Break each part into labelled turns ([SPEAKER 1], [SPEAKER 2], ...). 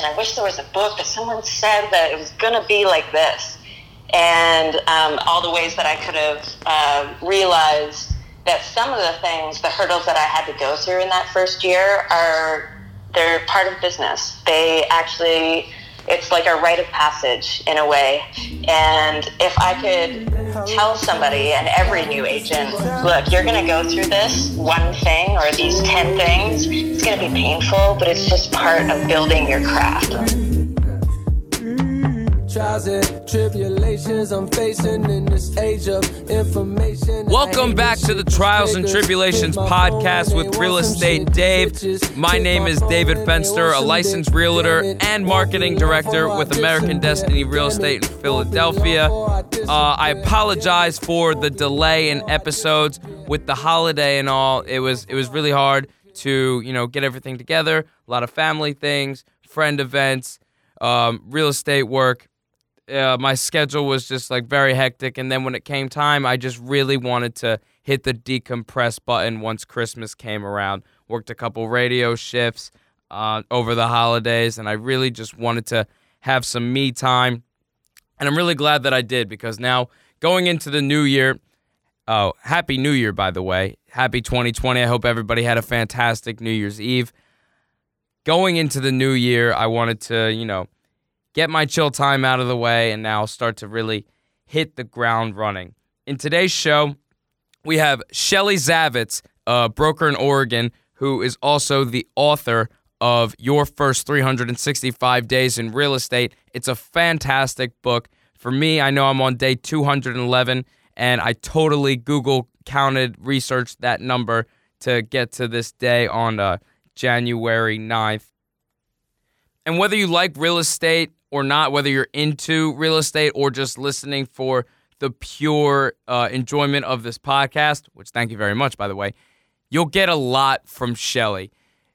[SPEAKER 1] I wish there was a book that someone said that it was going to be like this. And um, all the ways that I could have uh, realized that some of the things, the hurdles that I had to go through in that first year are, they're part of business. They actually, it's like a rite of passage in a way. And if I could tell somebody and every new agent, look, you're going to go through this one thing or these 10 things. It's going to be painful, but it's just part of building your craft
[SPEAKER 2] I'm facing in this age of information.
[SPEAKER 3] Welcome back to the Trials and Tribulations podcast with Real Estate Dave. My name is David Fenster, a licensed realtor and marketing director with American Destiny Real Estate in Philadelphia. Uh, I apologize for the delay in episodes with the holiday and all. It was it was really hard to you know get everything together. A lot of family things, friend events, um, real estate work uh, my schedule was just like very hectic. And then when it came time, I just really wanted to hit the decompress button once Christmas came around. Worked a couple radio shifts uh, over the holidays, and I really just wanted to have some me time. And I'm really glad that I did because now going into the new year, oh, happy new year, by the way. Happy 2020. I hope everybody had a fantastic New Year's Eve. Going into the new year, I wanted to, you know, get my chill time out of the way, and now start to really hit the ground running. In today's show, we have Shelly Zavitz, a broker in Oregon, who is also the author of Your First 365 Days in Real Estate. It's a fantastic book. For me, I know I'm on day 211, and I totally Google counted, researched that number to get to this day on uh, January 9th. And whether you like real estate or not, whether you're into real estate or just listening for the pure uh, enjoyment of this podcast, which thank you very much, by the way, you'll get a lot from Shelly.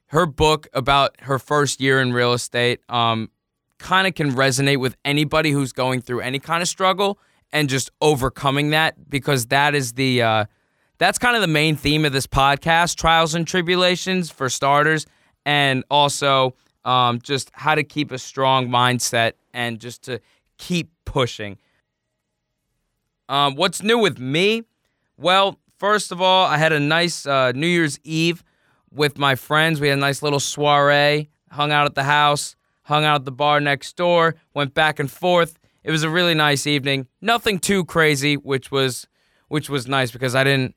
[SPEAKER 3] Her book about her first year in real estate um, kind of can resonate with anybody who's going through any kind of struggle and just overcoming that because that is the uh, that's kind of the main theme of this podcast trials and tribulations for starters and also um, just how to keep a strong mindset and just to keep pushing. Um, what's new with me? Well, first of all, I had a nice uh, New Year's Eve with my friends. We had a nice little soiree, hung out at the house, hung out at the bar next door, went back and forth. It was a really nice evening. Nothing too crazy, which was which was nice because I didn't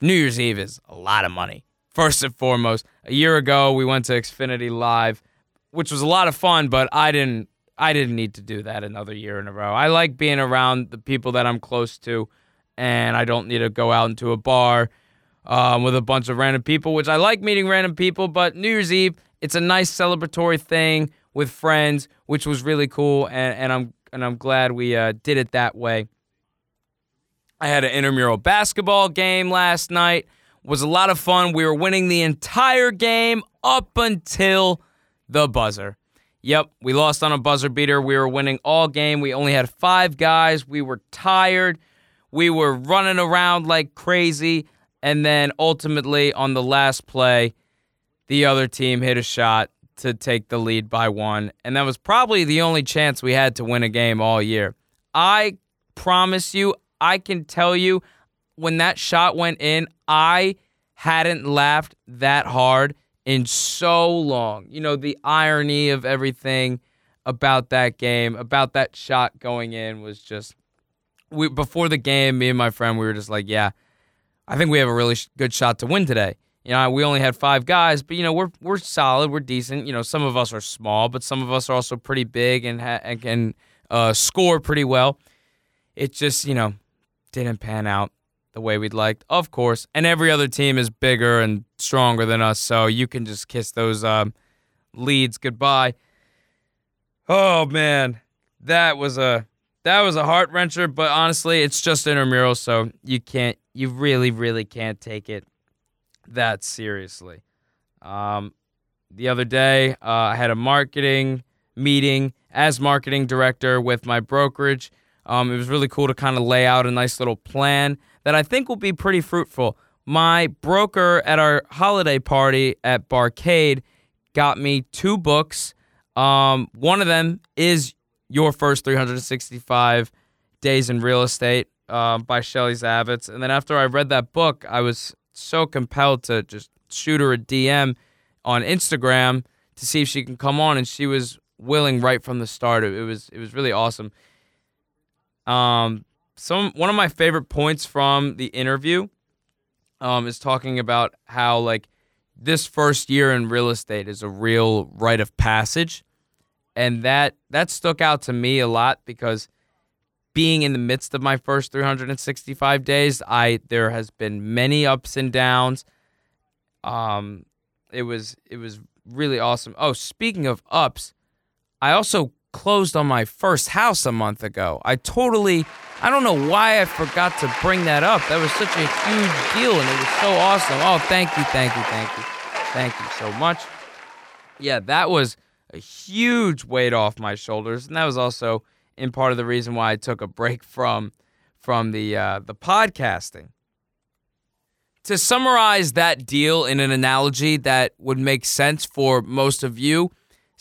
[SPEAKER 3] New Year's Eve is a lot of money. First and foremost, a year ago we went to Xfinity Live which was a lot of fun, but I didn't I didn't need to do that another year in a row. I like being around the people that I'm close to, and I don't need to go out into a bar um, with a bunch of random people, which I like meeting random people. But New Year's Eve, it's a nice celebratory thing with friends, which was really cool, and, and I'm and I'm glad we uh, did it that way. I had an intramural basketball game last night. Was a lot of fun. We were winning the entire game up until the buzzer. Yep, we lost on a buzzer beater. We were winning all game. We only had five guys. We were tired. We were running around like crazy. And then ultimately, on the last play, the other team hit a shot to take the lead by one. And that was probably the only chance we had to win a game all year. I promise you, I can tell you, when that shot went in, I hadn't laughed that hard in so long. You know, the irony of everything about that game, about that shot going in was just we before the game, me and my friend we were just like, yeah, I think we have a really sh- good shot to win today. You know, we only had 5 guys, but you know, we're we're solid, we're decent. You know, some of us are small, but some of us are also pretty big and ha- and can uh, score pretty well. It just, you know, didn't pan out the way we'd liked, of course. And every other team is bigger and stronger than us, so you can just kiss those um, leads goodbye. Oh man, that was a that was a heart wrencher. But honestly, it's just intramural, so you can't, you really, really can't take it that seriously. Um, the other day, uh, I had a marketing meeting as marketing director with my brokerage. Um, it was really cool to kind of lay out a nice little plan that I think will be pretty fruitful. My broker at our holiday party at Barcade got me two books Um, one of them is your first 365 days in real estate uh, by Shelley Zavitz. And then after I read that book, I was so compelled to just shoot her a DM on Instagram to see if she can come on, and she was willing right from the start. It was it was really awesome. Um, some one of my favorite points from the interview um, is talking about how like this first year in real estate is a real rite of passage, and that that stuck out to me a lot because being in the midst of my first 365 days, I there has been many ups and downs. Um, it was it was really awesome. Oh, speaking of ups, I also closed on my first house a month ago. I totally I don't know why I forgot to bring that up. That was such a huge deal and it was so awesome. Oh, thank you, thank you, thank you. Thank you so much. Yeah, that was a huge weight off my shoulders and that was also in part of the reason why I took a break from from the uh, the podcasting. To summarize that deal in an analogy that would make sense for most of you,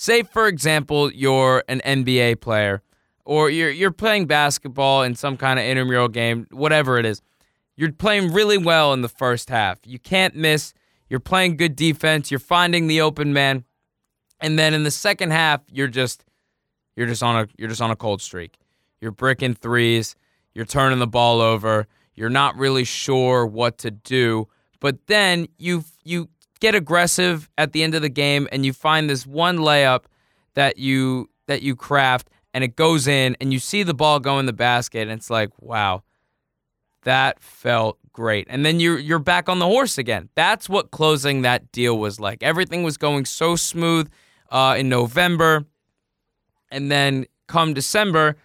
[SPEAKER 3] say for example you're an NBA player or you're you're playing basketball in some kind of intramural game, whatever it is. You're playing really well in the first half. You can't miss. You're playing good defense. You're finding the open man. And then in the second half, you're just you're just on a you're just on a cold streak. You're bricking threes, you're turning the ball over, you're not really sure what to do, but then you you get aggressive at the end of the game and you find this one layup that you that you craft and it goes in and you see the ball go in the basket and it's like, wow. That felt great. And then you're you're back on the horse again. That's what closing that deal was like. Everything was going so smooth uh, in November and then come December,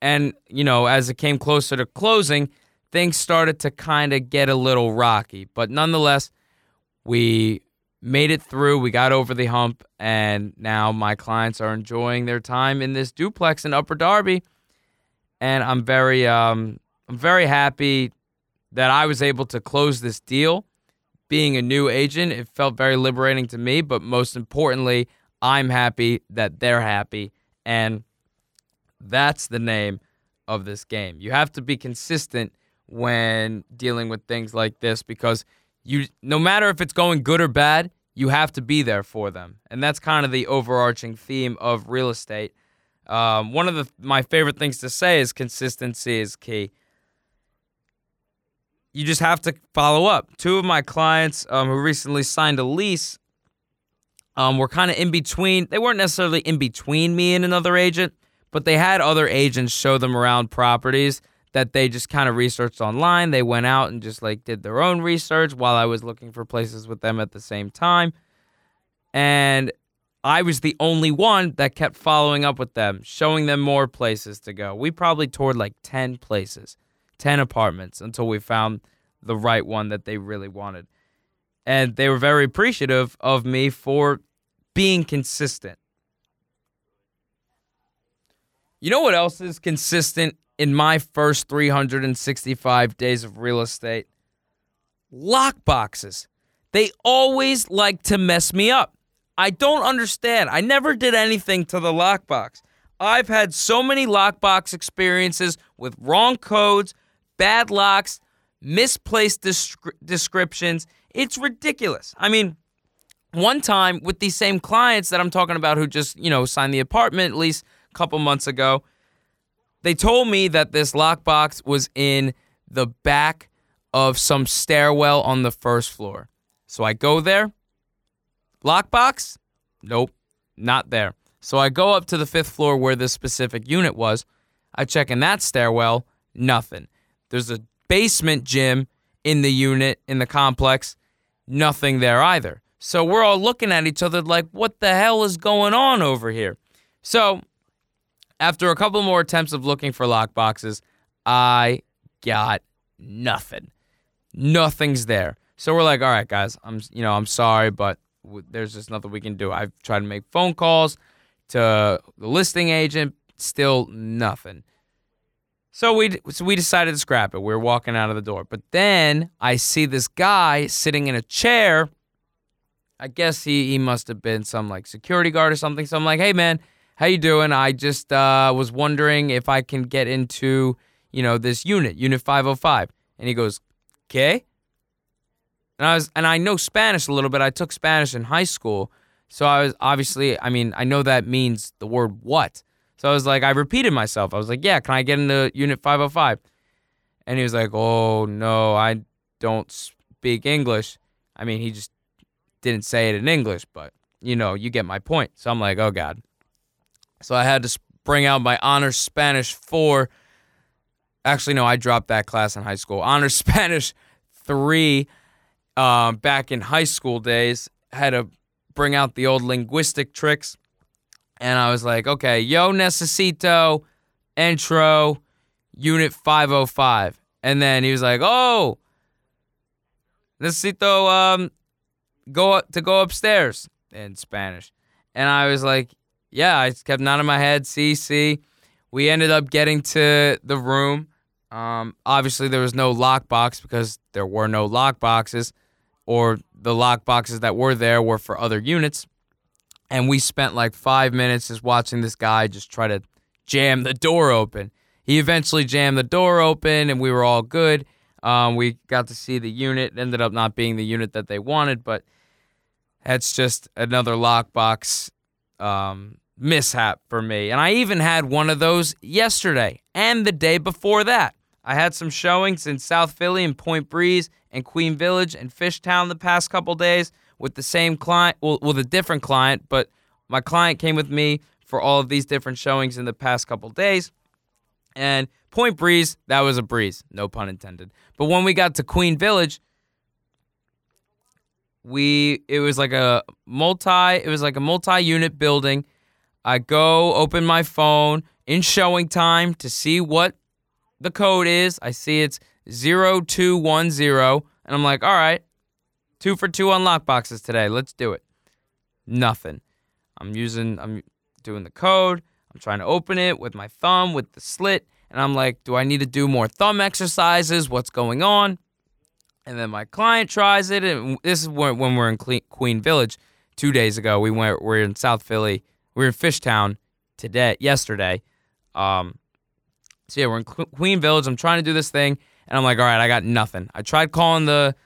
[SPEAKER 3] and you know, as it came closer to closing, things started to kind of get a little rocky. But nonetheless, we made it through. We got over the hump, and now my clients are enjoying their time in this duplex in Upper Darby, and I'm very, um, I'm very happy that I was able to close this deal. Being a new agent, it felt very liberating to me, but most importantly, I'm happy that they're happy and that's the name of this game. You have to be consistent when dealing with things like this because you no matter if it's going good or bad, you have to be there for them. And that's kind of the overarching theme of real estate. Um, one of the my favorite things to say is consistency is key. You just have to follow up. Two of my clients um, who recently signed a lease um, were kind of in between. They weren't necessarily in between me and another agent, but they had other agents show them around properties that they just kind of researched online. They went out and just like did their own research while I was looking for places with them at the same time. And I was the only one that kept following up with them, showing them more places to go. We probably toured like 10 places, 10 apartments until we found the right one that they really wanted. And they were very appreciative of me for being consistent. You know what else is consistent in my first 365 days of real estate? Lock boxes. They always like to mess me up. I don't understand. I never did anything to the lockbox. I've had so many lockbox experiences with wrong codes, bad locks, misplaced descri- descriptions. It's ridiculous. I mean, one time with these same clients that I'm talking about who just, you know, signed the apartment at least a couple months ago, they told me that this lockbox was in the back of some stairwell on the first floor. So I go there. Lockbox? Nope, not there. So I go up to the fifth floor where this specific unit was. I check in that stairwell, nothing. There's a basement gym in the unit, in the complex, nothing there either. So we're all looking at each other like, what the hell is going on over here? So after a couple more attempts of looking for lockboxes, I got nothing. Nothing's there. So we're like, all right, guys, I'm you know I'm sorry, but w- there's just nothing we can do. I've tried to make phone calls to the listing agent, still nothing. So we so we decided to scrap it. We are walking out of the door, but then I see this guy sitting in a chair I guess he he must have been some like security guard or something. So I'm like, hey man, how you doing? I just uh, was wondering if I can get into you know this unit, Unit 505. And he goes, okay. And I was and I know Spanish a little bit. I took Spanish in high school, so I was obviously. I mean, I know that means the word what. So I was like, I repeated myself. I was like, yeah, can I get into Unit 505? And he was like, oh no, I don't speak English. I mean, he just didn't say it in English, but you know, you get my point. So I'm like, oh God. So I had to bring out my honors Spanish 4. Actually, no, I dropped that class in high school. Honors Spanish 3 um, back in high school days. Had to bring out the old linguistic tricks. And I was like, okay, yo necesito intro unit 505. And then he was like, oh, necesito um, go up, to go upstairs in Spanish. And I was like, yeah, I kept nodding my head, CC. We ended up getting to the room. Um, obviously, there was no lockbox because there were no lockboxes, or the lockboxes that were there were for other units. And we spent like five minutes just watching this guy just try to jam the door open. He eventually jammed the door open, and we were all good. Um, we got to see the unit. It ended up not being the unit that they wanted, but that's just another lockbox um, mishap for me. And I even had one of those yesterday and the day before that. I had some showings in South Philly and Point Breeze and Queen Village and Fishtown the past couple days with the same client, well, with a different client, but my client came with me for all of these different showings in the past couple days. And Point Breeze, that was a breeze, no pun intended. But when we got to Queen Village, we it was like a multi it was like a multi-unit building I go open my phone in ShowingTime to see what the code is. I see it's 0210 and I'm like, "All right. 2 for 2 on lockboxes today. Let's do it." Nothing. I'm using I'm doing the code. I'm trying to open it with my thumb with the slit and I'm like, "Do I need to do more thumb exercises? What's going on?" And then my client tries it and this is when, when we're in Queen Village 2 days ago. We went we're in South Philly we were in Fishtown today, yesterday. Um, so yeah, we're in Queen Village. I'm trying to do this thing, and I'm like, all right, I got nothing. I tried calling the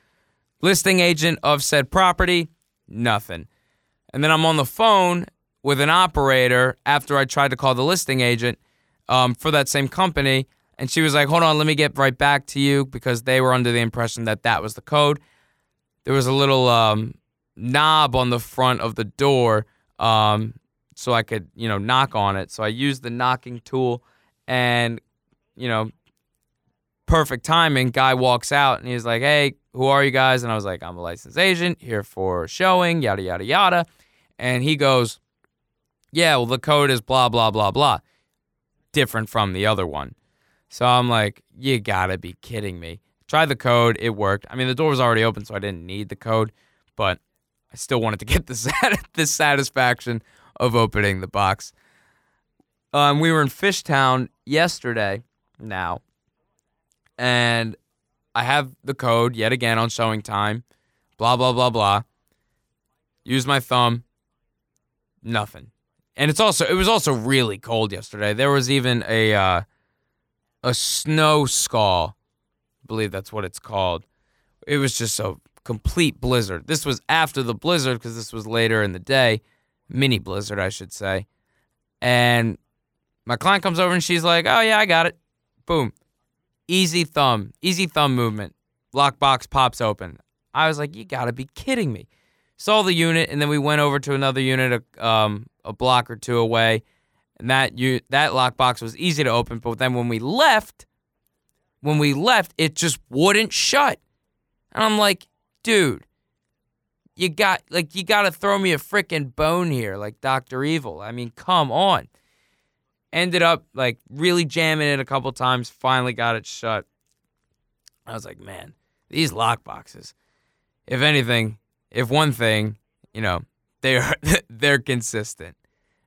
[SPEAKER 3] listing agent of said property, nothing. And then I'm on the phone with an operator after I tried to call the listing agent um, for that same company, and she was like, hold on, let me get right back to you because they were under the impression that that was the code. There was a little um, knob on the front of the door um, so I could, you know, knock on it. So I used the knocking tool and, you know, perfect timing. Guy walks out and he's like, Hey, who are you guys? And I was like, I'm a licensed agent here for showing, yada, yada, yada. And he goes, Yeah, well, the code is blah, blah, blah, blah. Different from the other one. So I'm like, You gotta be kidding me. Try the code. It worked. I mean, the door was already open, so I didn't need the code, but I still wanted to get the, the satisfaction of opening the box. Um, we were in Fishtown yesterday now, and I have the code yet again on ShowingTime. Blah blah blah blah. Use my thumb. Nothing. And it's also it was also really cold yesterday. There was even a uh, a snow squall. I believe that's what it's called. It was just a complete blizzard. This was after the blizzard because this was later in the day mini blizzard, I should say. And my client comes over and she's like, "Oh yeah, I got it." Boom, easy thumb, easy thumb movement. Lockbox pops open. I was like, "You gotta be kidding me!" Saw the unit, and then we went over to another unit, a, um, a block or two away, and that you that lockbox was easy to open. But then when we left, when we left, it just wouldn't shut, and I'm like, "Dude, you got like you got to throw me a freaking bone here, like Doctor Evil. I mean, come on. Ended up like really jamming it a couple times. Finally got it shut. I was like, man, these lock boxes. If anything, if one thing, you know, they're they're consistent.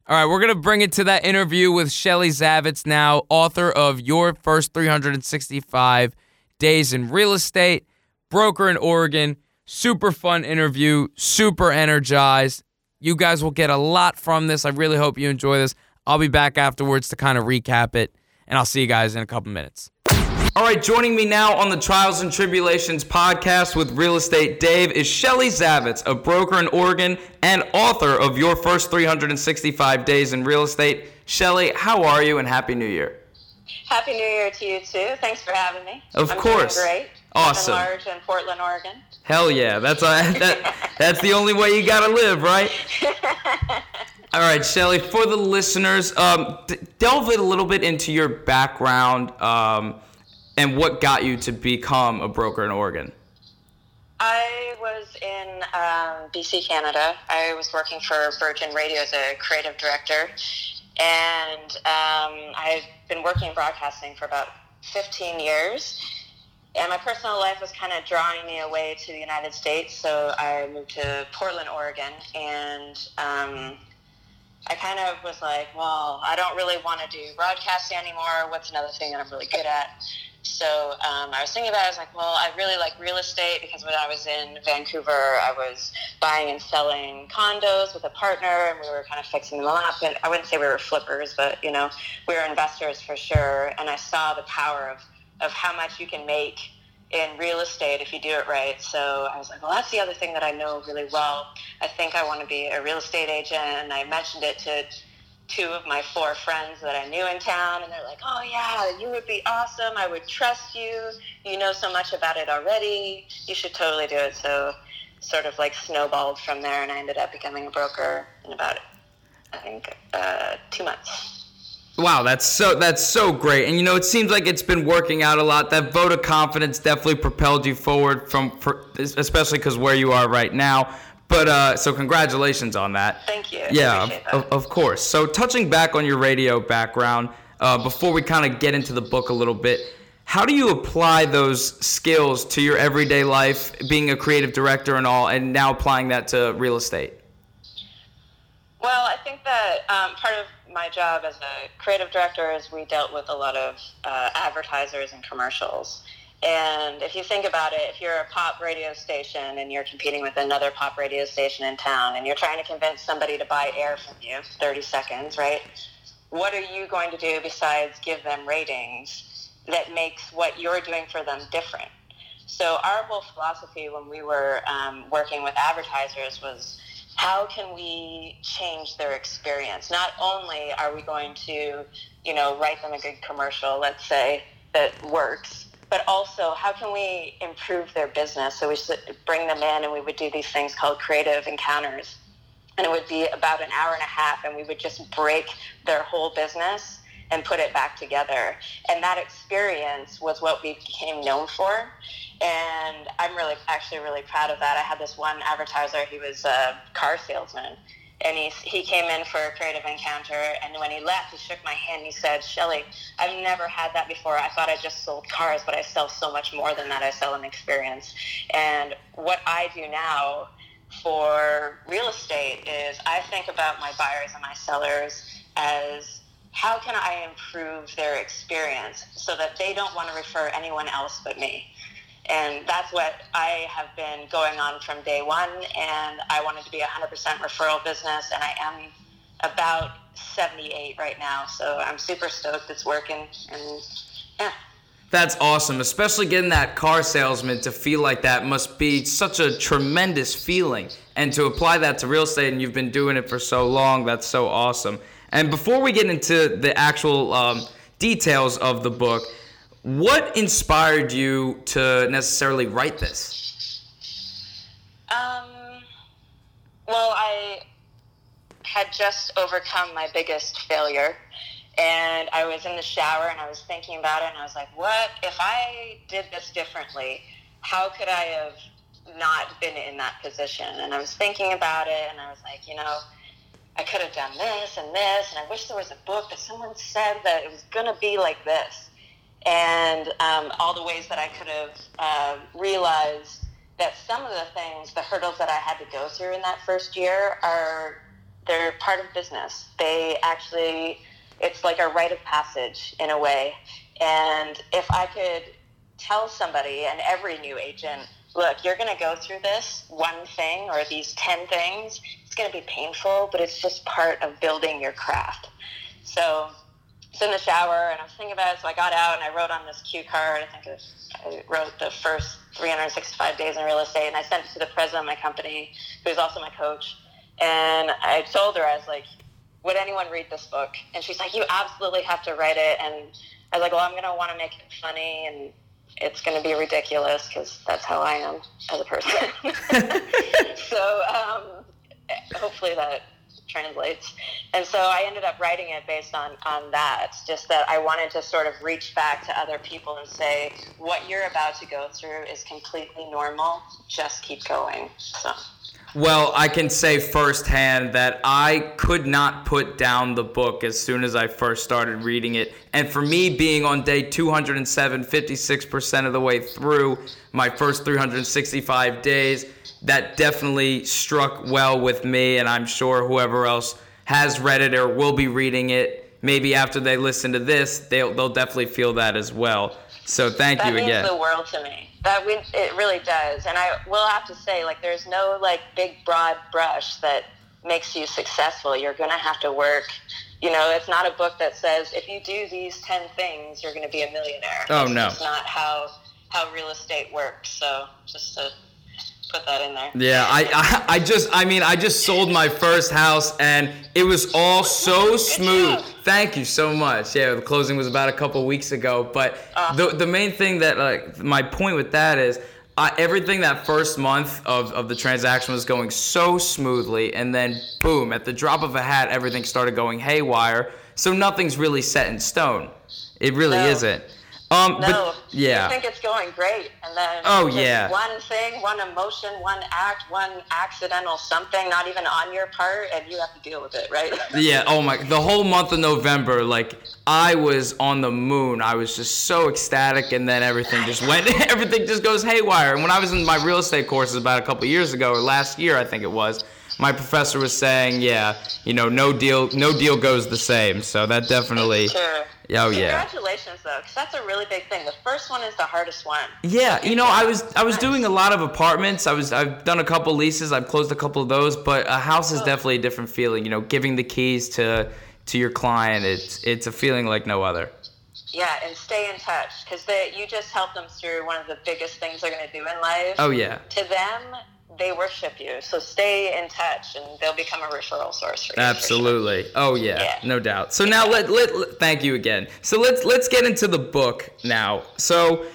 [SPEAKER 3] All right, we're gonna bring it to that interview with Shelley Zavitz now, author of Your First 365 Days in Real Estate, broker in Oregon Super fun interview, super energized. You guys will get a lot from this. I really hope you enjoy this. I'll be back afterwards to kind of recap it, and I'll see you guys in a couple minutes. All right, joining me now on the Trials and Tribulations podcast with Real Estate Dave is Shelly Zavitz, a broker in Oregon and author of Your First 365 Days in Real Estate. Shelly, how are you and Happy New Year?
[SPEAKER 1] Happy New Year to you too. Thanks for having me.
[SPEAKER 3] Of
[SPEAKER 1] I'm
[SPEAKER 3] course.
[SPEAKER 1] Doing great.
[SPEAKER 3] Awesome.
[SPEAKER 1] Large in Portland, Oregon.
[SPEAKER 3] Hell yeah, that's uh, that, that's the only way you gotta live, right? All right, Shelly. For the listeners, um, d- delve a little bit into your background um, and what got you to become a broker in Oregon.
[SPEAKER 1] I was in um, BC, Canada. I was working for Virgin Radio as a creative director, and um, I've been working in broadcasting for about 15 years. And my personal life was kind of drawing me away to the United States, so I moved to Portland, Oregon, and um, I kind of was like, well, I don't really want to do broadcasting anymore. What's another thing that I'm really good at? So um, I was thinking about it. I was like, well, I really like real estate because when I was in Vancouver, I was buying and selling condos with a partner, and we were kind of fixing them up. And I wouldn't say we were flippers, but you know, we were investors for sure. And I saw the power of of how much you can make in real estate if you do it right. So I was like, well, that's the other thing that I know really well. I think I want to be a real estate agent. And I mentioned it to two of my four friends that I knew in town. And they're like, oh, yeah, you would be awesome. I would trust you. You know so much about it already. You should totally do it. So sort of like snowballed from there. And I ended up becoming a broker in about, I think, uh, two months.
[SPEAKER 3] Wow, that's so that's so great. And you know, it seems like it's been working out a lot. That vote of confidence definitely propelled you forward from, for, especially because where you are right now. But uh, so congratulations on that.
[SPEAKER 1] Thank you.
[SPEAKER 3] Yeah, of, of course. So touching back on your radio background, uh, before we kind of get into the book a little bit, how do you apply those skills to your everyday life, being a creative director and all, and now applying that to real estate?
[SPEAKER 1] Well, I think that um, part of my job as a creative director is we dealt with a lot of uh, advertisers and commercials. And if you think about it, if you're a pop radio station and you're competing with another pop radio station in town and you're trying to convince somebody to buy air from you, 30 seconds, right? What are you going to do besides give them ratings that makes what you're doing for them different? So our whole philosophy when we were um, working with advertisers was how can we change their experience? Not only are we going to, you know, write them a good commercial, let's say, that works, but also how can we improve their business? So we bring them in and we would do these things called creative encounters. And it would be about an hour and a half and we would just break their whole business and put it back together. And that experience was what we became known for. And I'm really, actually really proud of that. I had this one advertiser, he was a car salesman. And he, he came in for a creative encounter, and when he left, he shook my hand. And He said, Shelly, I've never had that before. I thought I just sold cars, but I sell so much more than that. I sell an experience. And what I do now for real estate is I think about my buyers and my sellers as how can I improve their experience so that they don't want to refer anyone else but me? And that's what I have been going on from day one. And I wanted to be a 100% referral business, and I am about 78 right now. So I'm super stoked it's working. And yeah.
[SPEAKER 3] That's awesome, especially getting that car salesman to feel like that must be such a tremendous feeling. And to apply that to real estate, and you've been doing it for so long, that's so awesome. And before we get into the actual um, details of the book, what inspired you to necessarily write this?
[SPEAKER 1] Um, well, I had just overcome my biggest failure. And I was in the shower and I was thinking about it and I was like, what if I did this differently? How could I have not been in that position? And I was thinking about it and I was like, you know, I could have done this and this. And I wish there was a book that someone said that it was going to be like this. And um, all the ways that I could have uh, realized that some of the things, the hurdles that I had to go through in that first year are, they're part of business. They actually, it's like a rite of passage in a way. And if I could tell somebody and every new agent look, you're going to go through this one thing or these 10 things. It's going to be painful, but it's just part of building your craft. So it's in the shower and I was thinking about it. So I got out and I wrote on this cue card. I think it was, I wrote the first 365 days in real estate and I sent it to the president of my company, who's also my coach. And I told her, I was like, would anyone read this book? And she's like, you absolutely have to write it. And I was like, well, I'm going to want to make it funny and it's going to be ridiculous because that's how I am as a person. so um, hopefully that translates. And so I ended up writing it based on, on that, just that I wanted to sort of reach back to other people and say, what you're about to go through is completely normal. Just keep going. So.
[SPEAKER 3] Well, I can say firsthand that I could not put down the book as soon as I first started reading it. And for me, being on day 207, 56% of the way through my first 365 days, that definitely struck well with me. And I'm sure whoever else has read it or will be reading it, maybe after they listen to this, they'll, they'll definitely feel that as well. So thank
[SPEAKER 1] that
[SPEAKER 3] you again.
[SPEAKER 1] That means the world to me. That we, it really does. And I will have to say, like, there's no like big broad brush that makes you successful. You're going to have to work. You know, it's not a book that says if you do these ten things, you're going to be a millionaire.
[SPEAKER 3] Oh
[SPEAKER 1] it's
[SPEAKER 3] no,
[SPEAKER 1] it's not how how real estate works. So just to put that in there.
[SPEAKER 3] Yeah, I, I, I just, I mean, I just sold my first house and it was all so smooth. Thank you so much. Yeah, the closing was about a couple weeks ago, but
[SPEAKER 1] awesome.
[SPEAKER 3] the the main thing that like my point with that is. Uh, everything that first month of, of the transaction was going so smoothly, and then boom, at the drop of a hat, everything started going haywire. So nothing's really set in stone. It really
[SPEAKER 1] no.
[SPEAKER 3] isn't. Um,
[SPEAKER 1] no,
[SPEAKER 3] but, yeah.
[SPEAKER 1] You think it's going great, and then
[SPEAKER 3] oh yeah,
[SPEAKER 1] one thing, one emotion, one act, one accidental something, not even on your part, and you have to deal with it, right?
[SPEAKER 3] yeah. Oh my, the whole month of November, like I was on the moon. I was just so ecstatic, and then everything just went, everything just goes haywire. And when I was in my real estate courses about a couple years ago, or last year, I think it was my professor was saying, yeah, you know, no deal, no deal goes the same. So that definitely.
[SPEAKER 1] Sure.
[SPEAKER 3] Oh yeah.
[SPEAKER 1] Congratulations though, because that's a really big thing. The first one is the hardest one.
[SPEAKER 3] Yeah, you know, I was I was doing a lot of apartments. I was I've done a couple leases. I've closed a couple of those, but a house is oh. definitely a different feeling. You know, giving the keys to to your client, it's it's a feeling like no other.
[SPEAKER 1] Yeah, and stay in touch because you just help them through one of the biggest things they're going to do in life.
[SPEAKER 3] Oh yeah.
[SPEAKER 1] To them, they worship you. So stay in touch, and they'll become a referral source for you.
[SPEAKER 3] Absolutely.
[SPEAKER 1] For
[SPEAKER 3] sure. Oh yeah, yeah, no doubt. So now let, let let thank you again. So let's let's get into the book now. So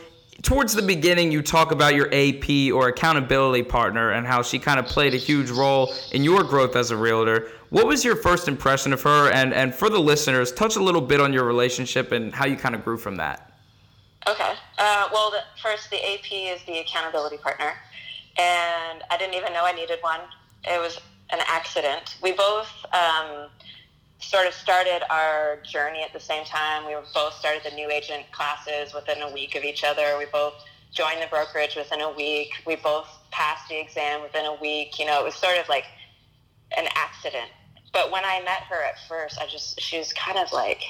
[SPEAKER 3] towards the beginning, you talk about your AP or accountability partner and how she kind of played a huge role in your growth as a realtor. What was your first impression of her? And and for the listeners, touch a little bit on your relationship and how you kind of grew from that.
[SPEAKER 1] Okay. Uh, well, the, first, the AP is the accountability partner and I didn't even know I needed one. It was an accident. We both um, sort of started our journey at the same time. We both started the new agent classes within a week of each other. We both joined the brokerage within a week. We both passed the exam within a week. You know, it was sort of like an accident. But when I met her at first, I just, she was kind of like,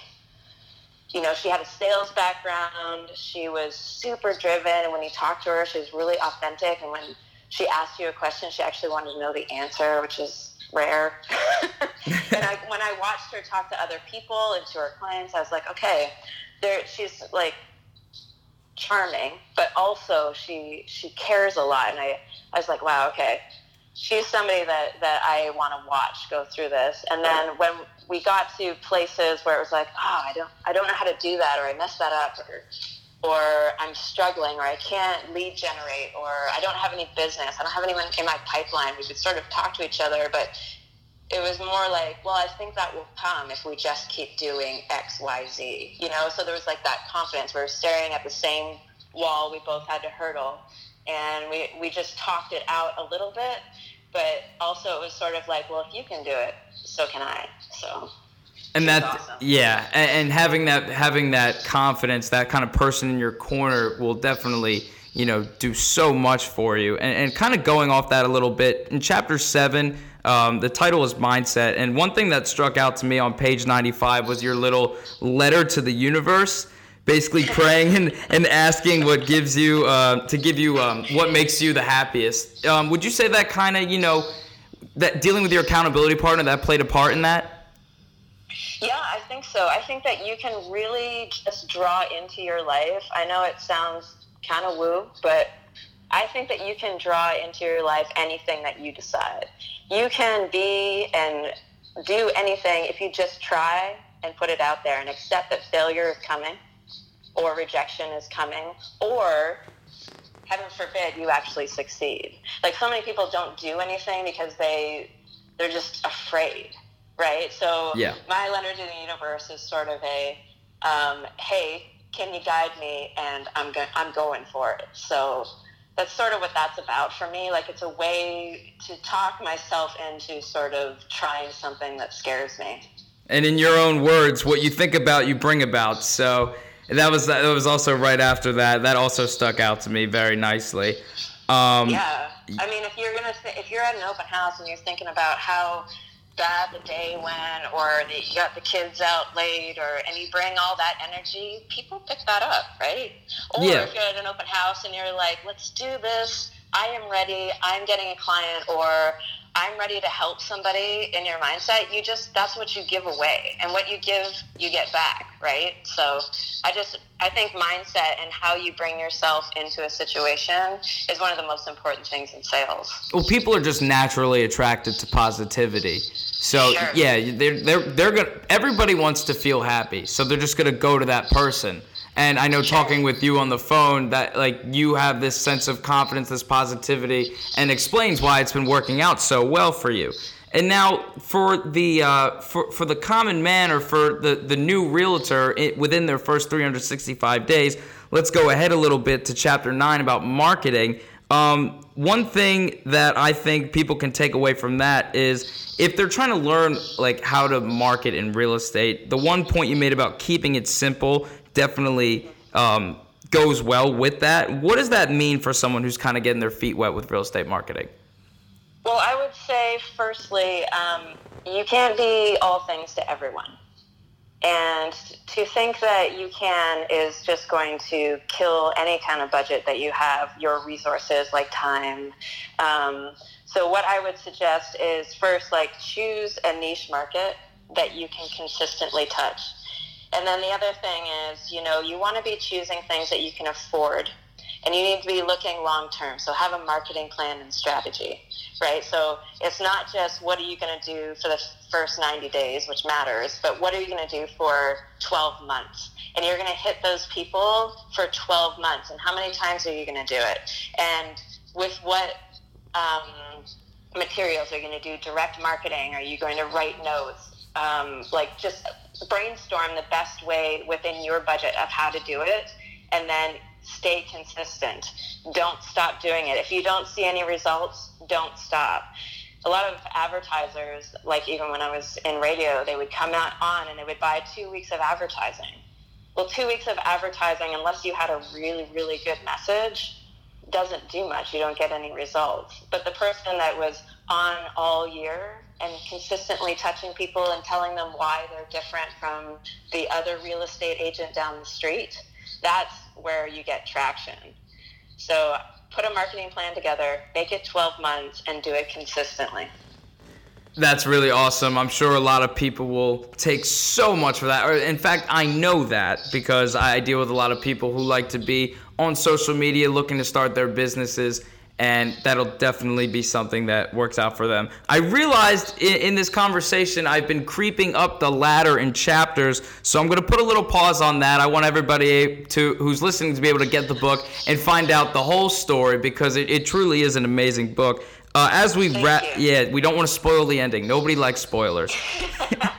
[SPEAKER 1] you know, she had a sales background. She was super driven. And when you talked to her, she was really authentic. And when she asked you a question, she actually wanted to know the answer, which is rare. and I, when I watched her talk to other people and to her clients, I was like, okay, there, she's like charming, but also she she cares a lot. And I, I was like, wow, okay, she's somebody that that I want to watch go through this. And then when we got to places where it was like, oh, I don't I don't know how to do that, or I messed that up, or or I'm struggling, or I can't lead generate, or I don't have any business, I don't have anyone in my pipeline. We would sort of talk to each other, but it was more like, well, I think that will come if we just keep doing X, Y, Z. You know, so there was like that confidence. We were staring at the same wall we both had to hurdle, and we we just talked it out a little bit, but also it was sort of like, well, if you can do it, so can I. So
[SPEAKER 3] and that awesome. yeah and, and, having that having that confidence that kind of person in your corner will definitely you know do so much for you and, and kind of going off that a little bit in chapter 7 um, the title is mindset and one thing that struck out to me on page 95 was your little letter to the universe basically praying and, and asking what gives you uh, to give you um, what makes you the happiest. Um, would you say that kind of you know that dealing with your accountability partner that played a part in that?
[SPEAKER 1] Yeah, I think so. I think that you can really just draw into your life. I know it sounds kind of woo, but I think that you can draw into your life anything that you decide. You can be and do anything if you just try and put it out there and accept that failure is coming or rejection is coming or heaven forbid you actually succeed. Like so many people don't do anything because they they're just afraid, right? So
[SPEAKER 3] yeah.
[SPEAKER 1] my letter to the universe is sort of a um, hey, can you guide me? And I'm go- I'm going for it. So that's sort of what that's about for me. Like it's a way to talk myself into sort of trying something that scares me.
[SPEAKER 3] And in your own words, what you think about, you bring about. So that was that was also right after that. That also stuck out to me very nicely.
[SPEAKER 1] Um, yeah, I mean, if you're gonna th- if you're at an open house and you're thinking about how bad the day went, or the, you got the kids out late, or and you bring all that energy, people pick that up, right? Or
[SPEAKER 3] yeah.
[SPEAKER 1] if you're at an open house and you're like, let's do this. I am ready. I'm getting a client, or I'm ready to help somebody in your mindset, you just that's what you give away. And what you give, you get back, right? So I just I think mindset and how you bring yourself into a situation is one of the most important things in sales.
[SPEAKER 3] Well, people are just naturally attracted to positivity. So
[SPEAKER 1] sure.
[SPEAKER 3] yeah, they're they're they're gonna everybody wants to feel happy. So they're just gonna go to that person. And I know talking with you on the phone that like you have this sense of confidence, this positivity, and explains why it's been working out so well for you. And now for the uh, for for the common man or for the the new realtor it, within their first 365 days, let's go ahead a little bit to chapter nine about marketing. Um, one thing that I think people can take away from that is if they're trying to learn like how to market in real estate, the one point you made about keeping it simple definitely um, goes well with that. What does that mean for someone who's kind of getting their feet wet with real estate marketing?
[SPEAKER 1] Well, I would say, firstly, um, you can't be all things to everyone. And to think that you can is just going to kill any kind of budget that you have, your resources like time. Um, so, what I would suggest is first, like, choose a niche market that you can consistently touch. And then the other thing is, you know, you want to be choosing things that you can afford. And you need to be looking long term. So have a marketing plan and strategy, right? So it's not just what are you going to do for the first 90 days, which matters, but what are you going to do for 12 months? And you're going to hit those people for 12 months. And how many times are you going to do it? And with what um, materials are you going to do? Direct marketing? Are you going to write notes? Um, like just brainstorm the best way within your budget of how to do it and then stay consistent. Don't stop doing it. If you don't see any results, don't stop. A lot of advertisers, like even when I was in radio, they would come out on and they would buy two weeks of advertising. Well, two weeks of advertising, unless you had a really, really good message, doesn't do much. You don't get any results. But the person that was on all year and consistently touching people and telling them why they're different from the other real estate agent down the street, that's where you get traction. So put a marketing plan together, make it 12 months, and do it consistently.
[SPEAKER 3] That's really awesome. I'm sure a lot of people will take so much for that. In fact, I know that because I deal with a lot of people who like to be on social media looking to start their businesses and that'll definitely be something that works out for them. I realized in, in, this conversation I've been creeping up the ladder in chapters, so I'm going to put a little pause on that. I want everybody to who's listening to be able to get the book and find out the whole story because it, it truly is an amazing book. Uh, as we wrap, yeah, we don't want to spoil the ending. Nobody likes spoilers.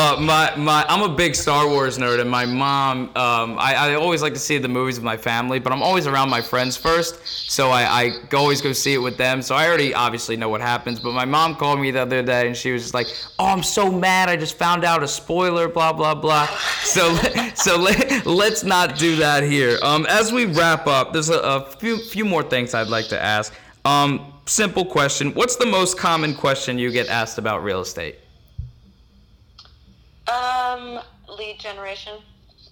[SPEAKER 3] Uh, my my I'm a big Star Wars nerd, and my mom. Um, I, I always like to see the movies with my family, but I'm always around my friends first, so I, I always go see it with them. So I already obviously know what happens. But my mom called me the other day, and she was just like, "Oh, I'm so mad! I just found out a spoiler, blah blah blah." So so let, let's not do that here. Um, as we wrap up, there's a, a few few more things I'd like to ask. Um, simple question: What's the most common question you get asked about real estate?
[SPEAKER 1] Um, lead generation.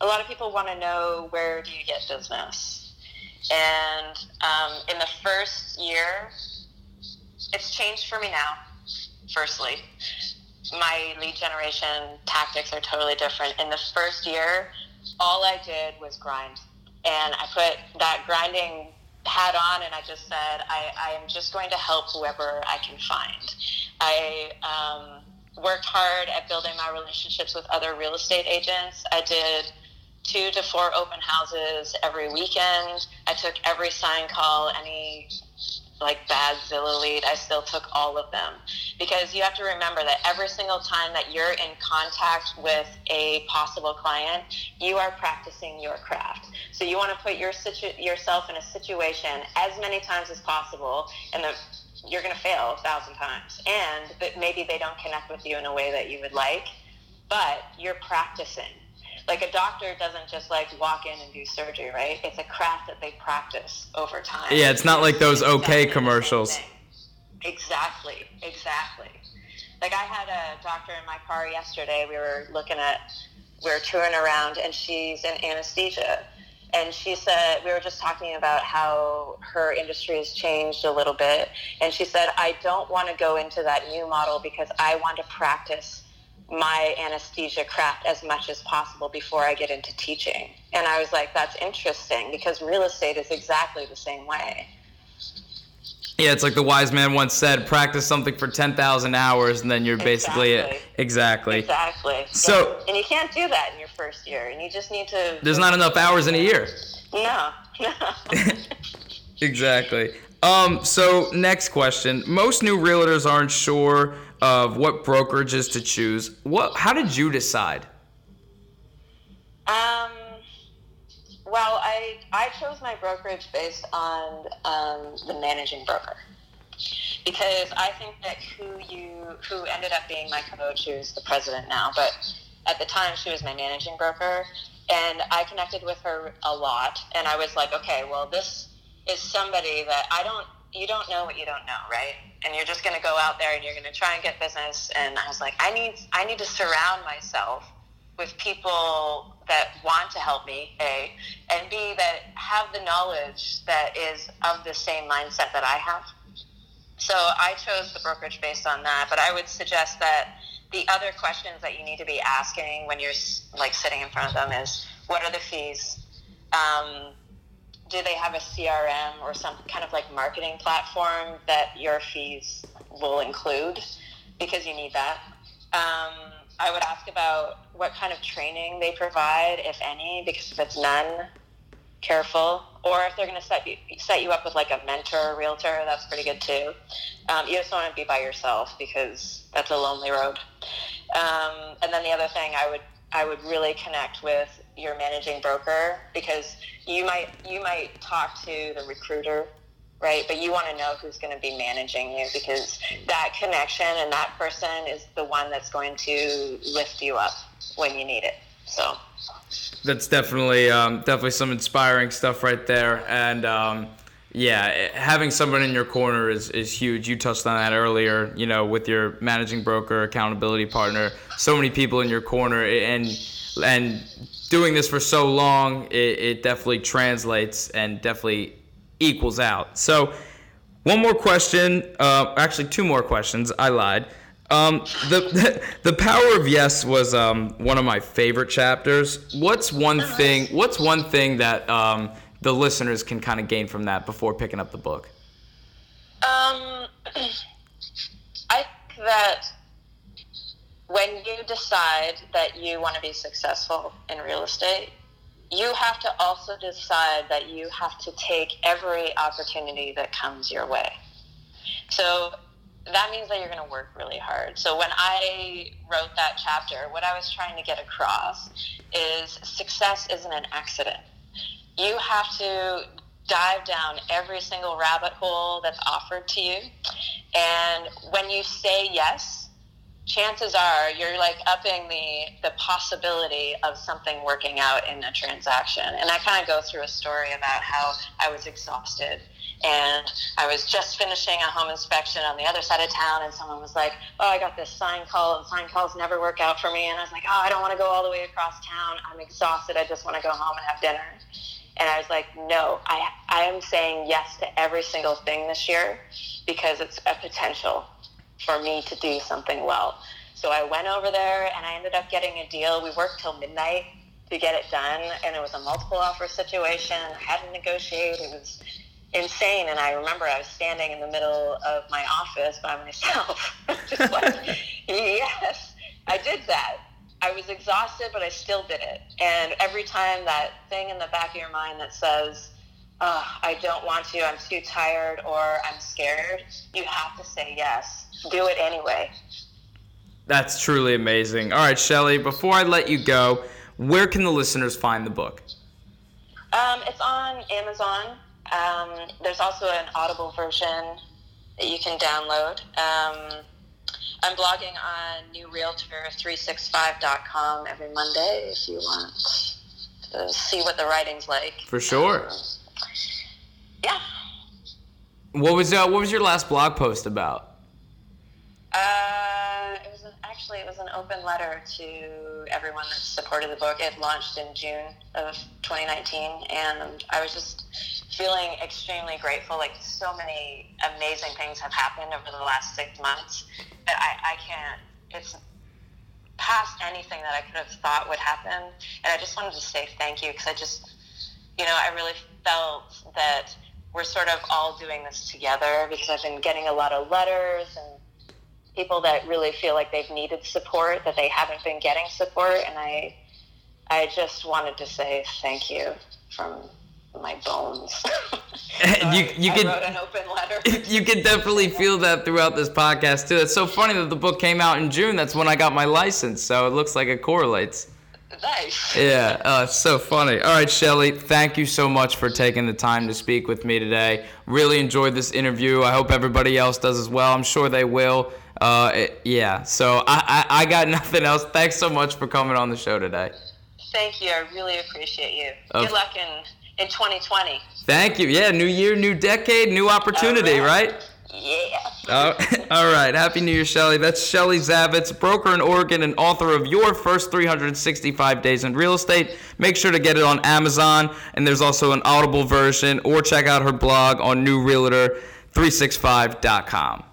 [SPEAKER 1] a lot of people want to know where do you get business. And um, in the first year, it's changed for me now. Firstly, my lead generation tactics are totally different. In the first year, all I did was grind. And I put that grinding hat on and I just said, I, am just going to help whoever I can find. I um, worked hard at building my relationships with other real estate agents. I did two to four open houses every weekend. I took every sign call, any like bad Zillow lead, I still took all of them. Because you have to remember that every single time that you're in contact with a possible client, you are practicing your craft. So you want to put your situ- yourself in a situation as many times as possible, and the, you're going to fail a thousand times. And but maybe they don't connect with you in a way that you would like, but you're practicing like a doctor doesn't just like walk in and do surgery, right? It's a craft that they practice over time.
[SPEAKER 3] Yeah, it's not like those okay commercials.
[SPEAKER 1] Exactly, exactly. Like I had a doctor in my car yesterday. We were looking at, we were touring around, and she's in anesthesia. And she said, we were just talking about how her industry has changed a little bit. And she said, I don't want to go into that new model because I want to practice my anesthesia craft as much as possible before I get into teaching. And I was like, that's interesting because real estate is exactly the same way.
[SPEAKER 3] Yeah, it's like the wise man once said, practice something for 10,000 hours and then you're basically
[SPEAKER 1] exactly.
[SPEAKER 3] it. Exactly.
[SPEAKER 1] Exactly.
[SPEAKER 3] So,
[SPEAKER 1] and you can't do that in your first year and you just need to
[SPEAKER 3] There's not enough hours in a year.
[SPEAKER 1] No. No.
[SPEAKER 3] exactly. Um, so next question. Most new realtors aren't sure of what brokerages to choose. What? How did you decide?
[SPEAKER 1] Um. Well, I I chose my brokerage based on um, the managing broker because I think that who you who ended up being my coach, who's the president now, but at the time she was my managing broker, and I connected with her a lot, and I was like, okay, well this is somebody that I don't you don't know what you don't know, right? And you're just going to go out there and you're going to try and get business. And I was like, I need, I need to surround myself with people that want to help me, A, and B, that have the knowledge that is of the same mindset that I have. So I chose the brokerage based on that, but I would suggest that the other questions that you need to be asking when you're like sitting in front of them is, what are the fees? Um, do they have a CRM or some kind of like marketing platform that your fees will include? Because you need that. Um, I would ask about what kind of training they provide, if any, because if it's none, careful. Or if they're going to set you, set you up with like a mentor, realtor, that's pretty good too. Um, you just don't want to be by yourself because that's a lonely road. Um, and then the other thing I would I would really connect with your managing broker because you might you might talk to the recruiter right but you want to know who's going to be managing you because that connection and that person is the one that's going to lift you up when you need it so
[SPEAKER 3] that's definitely um, definitely some inspiring stuff right there and um, yeah having someone in your corner is, is huge you touched on that earlier you know with your managing broker accountability partner so many people in your corner and and doing this for so long, it, it definitely translates and definitely equals out. So, one more question. Uh, actually, two more questions. I lied. Um, the, the power of yes was um, one of my favorite chapters. What's one thing? What's one thing that um, the listeners can kind of gain from that before picking up the book?
[SPEAKER 1] Um, I think that when you decide that you want to be successful in real estate, you have to also decide that you have to take every opportunity that comes your way. So that means that you're going to work really hard. So when I wrote that chapter, what I was trying to get across is success isn't an accident. You have to dive down every single rabbit hole that's offered to you. And when you say yes, chances are you're like upping the the possibility of something working out in a transaction. And I kind of go through a story about how I was exhausted And I was just finishing a home inspection on the other side of town, and someone was like, "Oh, I got this sign call, and sign calls never work out for me." And I was like, "Oh, I don't want to go all the way across town. I'm exhausted. I just want to go home and have dinner." And I was like, "No, I I am saying yes to every single thing this year because it's a potential for me to do something well." So I went over there, and I ended up getting a deal. We worked till midnight to get it done, and it was a multiple offer situation. I had to negotiate. It was insane. And I remember I was standing in the middle of my office by myself, just like, yes, I did that. I was exhausted, but I still did it. And every time that thing in the back of your mind that says, oh, I don't want to, I'm too tired, or I'm scared, you have to say yes. Do it anyway.
[SPEAKER 3] That's truly amazing. All right, Shelly, before I let you go, where can the listeners find the book?
[SPEAKER 1] Um, it's on Amazon. Um, there's also an Audible version that you can download. Um, I'm blogging on newrealtor365.com every Monday if you want to see what the writing's like.
[SPEAKER 3] For sure.
[SPEAKER 1] Um, yeah.
[SPEAKER 3] What was uh, what was your last blog post about?
[SPEAKER 1] Uh, it was an, actually it was an open letter to everyone that supported the book. It launched in June of 2019, and I was just feeling extremely grateful. Like so many amazing things have happened over the last six months that I, I can't. It's past anything that I could have thought would happen, and I just wanted to say thank you because I just, you know, I really felt that we're sort of all doing this together because I've been getting a lot of letters and people that really feel like they've needed support that they haven't been getting support and I I just wanted to say thank you from my bones.
[SPEAKER 3] you you
[SPEAKER 1] I
[SPEAKER 3] can
[SPEAKER 1] wrote an open letter.
[SPEAKER 3] you can definitely feel that throughout this podcast too. It's so funny that the book came out in June. That's when I got my license, so it looks like it correlates.
[SPEAKER 1] nice.
[SPEAKER 3] Yeah, oh, it's so funny. All right, Shelly, thank you so much for taking the time to speak with me today. Really enjoyed this interview. I hope everybody else does as well. I'm sure they will. Uh, it- yeah, so I, I, I got nothing else. Thanks so much for coming on the show today.
[SPEAKER 1] Thank you. I really appreciate you.
[SPEAKER 3] Of-
[SPEAKER 1] Good luck in in 2020.
[SPEAKER 3] Thank you. Yeah, new year, new decade, new opportunity,
[SPEAKER 1] All
[SPEAKER 3] right?
[SPEAKER 1] Yeah.
[SPEAKER 3] Oh, all right. Happy New Year, Shelly. That's Shelly Zavitz, broker in Oregon and author of Your First 365 Days in Real Estate. Make sure to get it on Amazon, and there's also an Audible version, or check out her blog on newrealtor365.com.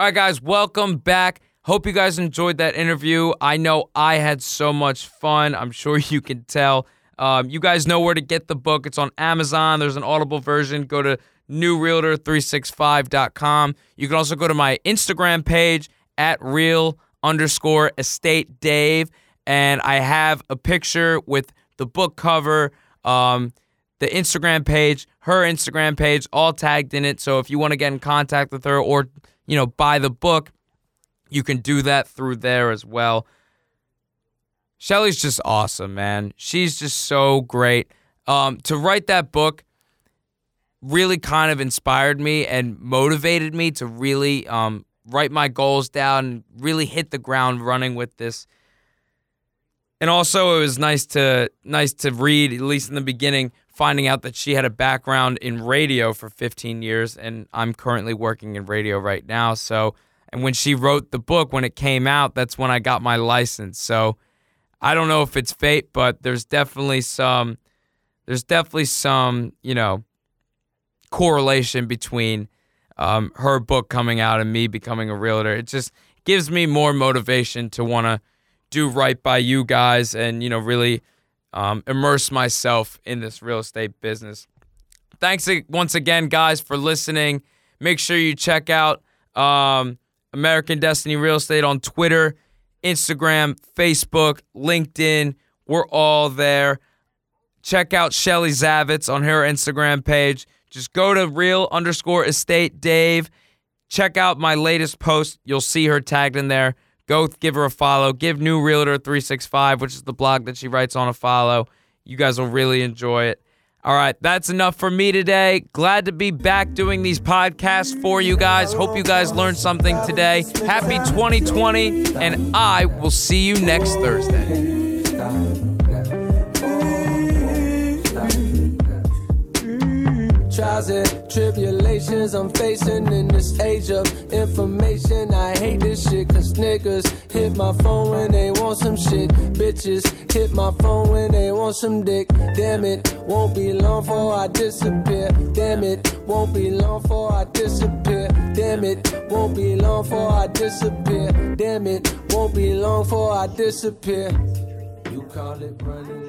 [SPEAKER 3] All right, guys, welcome back. Hope you guys enjoyed that interview. I know I had so much fun. I'm sure you can tell. Um, you guys know where to get the book. It's on Amazon. There's an Audible version. Go to newrealtor365.com. You can also go to my Instagram page at real underscore estate Dave, and I have a picture with the book cover. Um, the Instagram page, her Instagram page, all tagged in it. So if you want to get in contact with her or, you know, buy the book, you can do that through there as well. Shelly's just awesome, man. She's just so great. Um, to write that book really kind of inspired me and motivated me to really um, write my goals down and really hit the ground running with this. And also, it was nice to nice to read, at least in the beginning, finding out that she had a background in radio for 15 years, and I'm currently working in radio right now. So, and when she wrote the book, when it came out, that's when I got my license. So, I don't know if it's fate, but there's definitely some, there's definitely some, you know, correlation between um, her book coming out and me becoming a realtor. It just gives me more motivation to want to do right by you guys and you know really um, immerse myself in this real estate business. Thanks once again, guys, for listening. Make sure you check out um, American Destiny Real Estate on Twitter, Instagram, Facebook, LinkedIn. We're all there. Check out Shelly Zavitz on her Instagram page. Just go to real underscore estate Dave. Check out my latest post. You'll see her tagged in there. Go give her a follow. Give New Realtor 365, which is the blog that she writes on, a follow. You guys will really enjoy it. All right, that's enough for me today. Glad to be back doing these podcasts for you guys. Hope you guys learned something today. Happy 2020, and I will see you next Thursday.
[SPEAKER 2] Trials and tribulations I'm facing in this age of information. I hate this shit cause niggas hit my phone when they want some shit. Bitches hit my phone when they want some dick. Damn it, won't be long before I disappear. Damn it, won't be long before I disappear. Damn it, won't be long before I disappear. Damn it, won't be long before I disappear. You call it running,